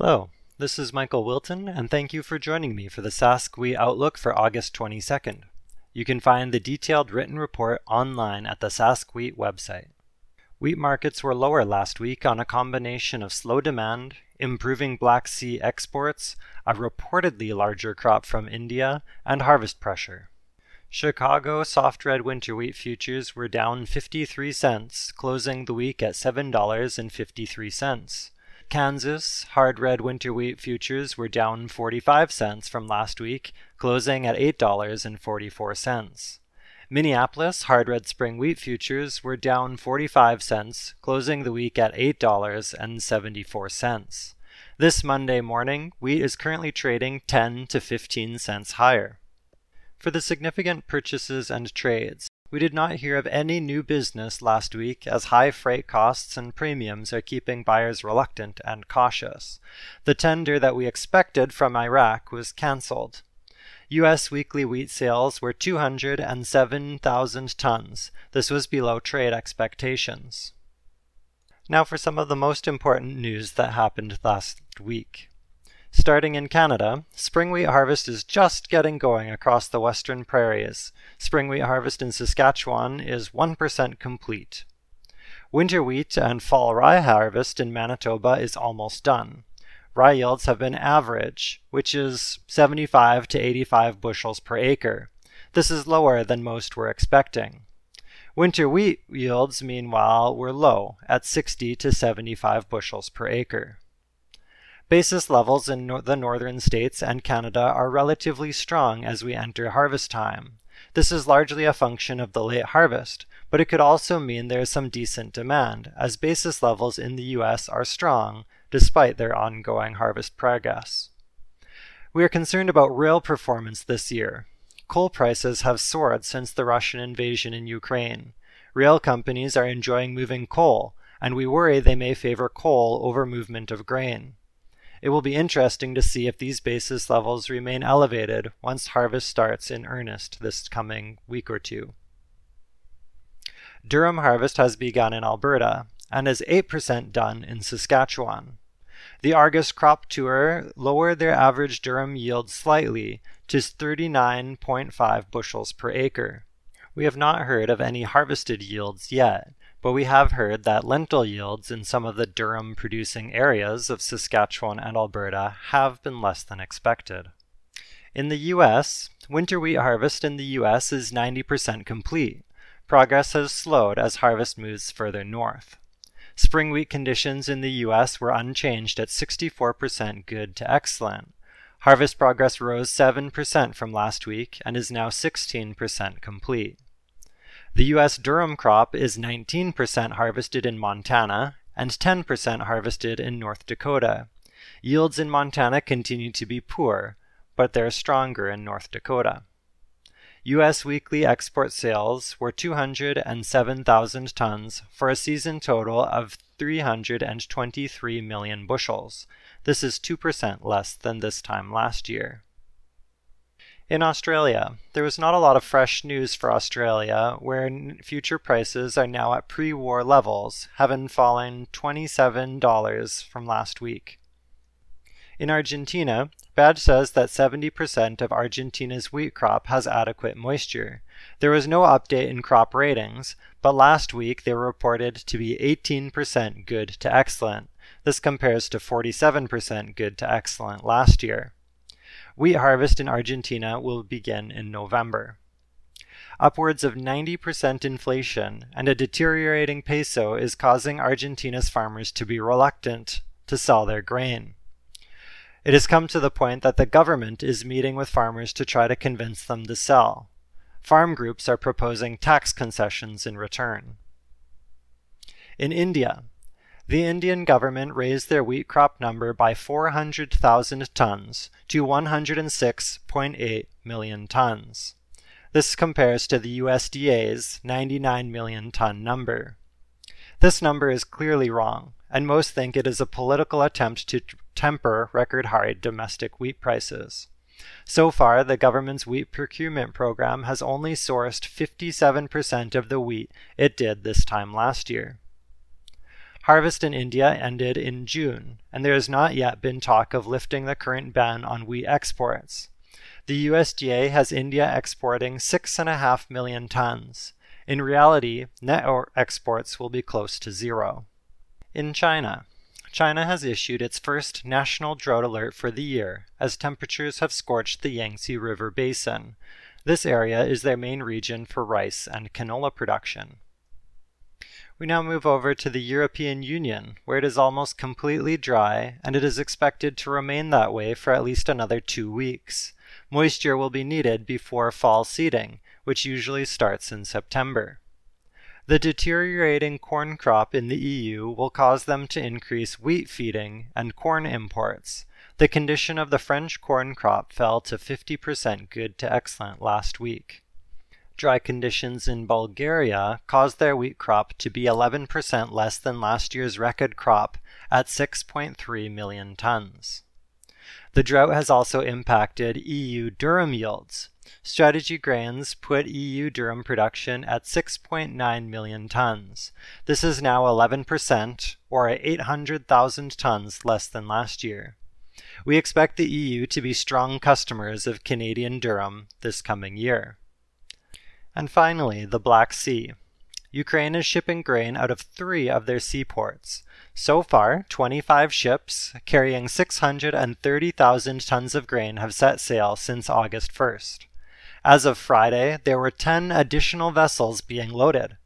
Hello, this is Michael Wilton, and thank you for joining me for the Sask Wheat Outlook for August 22nd. You can find the detailed written report online at the Sask Wheat website. Wheat markets were lower last week on a combination of slow demand, improving Black Sea exports, a reportedly larger crop from India, and harvest pressure. Chicago soft red winter wheat futures were down 53 cents, closing the week at $7.53. Kansas hard red winter wheat futures were down 45 cents from last week, closing at $8.44. Minneapolis hard red spring wheat futures were down 45 cents, closing the week at $8.74. This Monday morning, wheat is currently trading 10 to 15 cents higher. For the significant purchases and trades, we did not hear of any new business last week as high freight costs and premiums are keeping buyers reluctant and cautious. The tender that we expected from Iraq was canceled. U.S. weekly wheat sales were 207,000 tons. This was below trade expectations. Now for some of the most important news that happened last week. Starting in Canada, spring wheat harvest is just getting going across the western prairies. Spring wheat harvest in Saskatchewan is 1% complete. Winter wheat and fall rye harvest in Manitoba is almost done. Rye yields have been average, which is 75 to 85 bushels per acre. This is lower than most were expecting. Winter wheat yields, meanwhile, were low at 60 to 75 bushels per acre. Basis levels in the northern states and Canada are relatively strong as we enter harvest time. This is largely a function of the late harvest, but it could also mean there is some decent demand, as basis levels in the US are strong despite their ongoing harvest progress. We are concerned about rail performance this year. Coal prices have soared since the Russian invasion in Ukraine. Rail companies are enjoying moving coal, and we worry they may favor coal over movement of grain. It will be interesting to see if these basis levels remain elevated once harvest starts in earnest this coming week or two. Durum harvest has begun in Alberta and is 8% done in Saskatchewan. The Argus Crop Tour lowered their average durum yield slightly to 39.5 bushels per acre. We have not heard of any harvested yields yet, but we have heard that lentil yields in some of the durum producing areas of Saskatchewan and Alberta have been less than expected. In the US, winter wheat harvest in the US is 90% complete. Progress has slowed as harvest moves further north. Spring wheat conditions in the US were unchanged at 64% good to excellent. Harvest progress rose 7% from last week and is now 16% complete. The U.S. durum crop is 19% harvested in Montana and 10% harvested in North Dakota. Yields in Montana continue to be poor, but they're stronger in North Dakota. U.S. weekly export sales were 207,000 tons for a season total of 323 million bushels. This is 2% less than this time last year. In Australia, there was not a lot of fresh news for Australia, where future prices are now at pre war levels, having fallen $27 from last week. In Argentina, Badge says that 70% of Argentina's wheat crop has adequate moisture. There was no update in crop ratings, but last week they were reported to be 18% good to excellent. This compares to 47% good to excellent last year. Wheat harvest in Argentina will begin in November. Upwards of 90% inflation and a deteriorating peso is causing Argentina's farmers to be reluctant to sell their grain. It has come to the point that the government is meeting with farmers to try to convince them to sell. Farm groups are proposing tax concessions in return. In India, the Indian government raised their wheat crop number by 400,000 tons to 106.8 million tons. This compares to the USDA's 99 million ton number. This number is clearly wrong, and most think it is a political attempt to temper record high domestic wheat prices. So far, the government's wheat procurement program has only sourced 57% of the wheat it did this time last year. Harvest in India ended in June, and there has not yet been talk of lifting the current ban on wheat exports. The USDA has India exporting 6.5 million tons. In reality, net exports will be close to zero. In China, China has issued its first national drought alert for the year as temperatures have scorched the Yangtze River basin. This area is their main region for rice and canola production. We now move over to the European Union, where it is almost completely dry, and it is expected to remain that way for at least another two weeks. Moisture will be needed before fall seeding, which usually starts in September. The deteriorating corn crop in the EU will cause them to increase wheat feeding and corn imports. The condition of the French corn crop fell to 50% good to excellent last week. Dry conditions in Bulgaria caused their wheat crop to be 11% less than last year's record crop at 6.3 million tons. The drought has also impacted EU durum yields. Strategy Grains put EU durum production at 6.9 million tons. This is now 11%, or 800,000 tons less than last year. We expect the EU to be strong customers of Canadian durum this coming year. And finally, the Black Sea. Ukraine is shipping grain out of three of their seaports. So far, 25 ships carrying 630,000 tons of grain have set sail since August 1st. As of Friday, there were 10 additional vessels being loaded.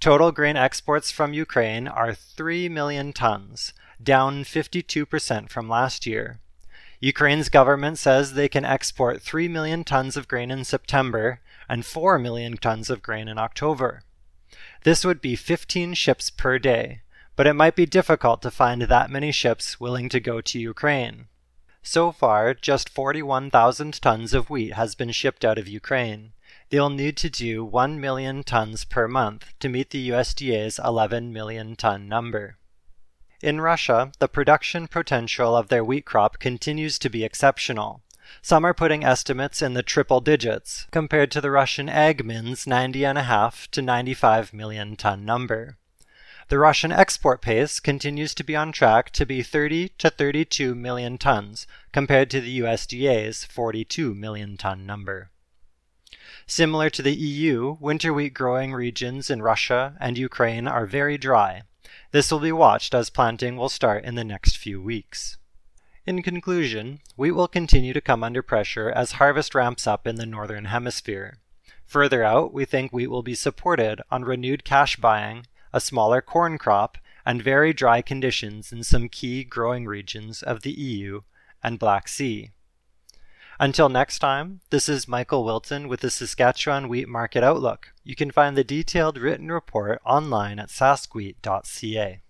Total grain exports from Ukraine are 3 million tons, down 52% from last year. Ukraine's government says they can export 3 million tons of grain in September and 4 million tons of grain in October. This would be 15 ships per day, but it might be difficult to find that many ships willing to go to Ukraine. So far, just 41,000 tons of wheat has been shipped out of Ukraine. They'll need to do 1 million tons per month to meet the USDA's 11 million ton number. In Russia, the production potential of their wheat crop continues to be exceptional. Some are putting estimates in the triple digits, compared to the Russian Agmin's 90.5 to 95 million ton number. The Russian export pace continues to be on track to be 30 to 32 million tons, compared to the USDA's 42 million ton number. Similar to the EU, winter wheat growing regions in Russia and Ukraine are very dry. This will be watched as planting will start in the next few weeks. In conclusion, wheat will continue to come under pressure as harvest ramps up in the Northern Hemisphere. Further out, we think wheat will be supported on renewed cash buying, a smaller corn crop, and very dry conditions in some key growing regions of the EU and Black Sea. Until next time, this is Michael Wilton with the Saskatchewan Wheat Market Outlook. You can find the detailed written report online at saskwheat.ca.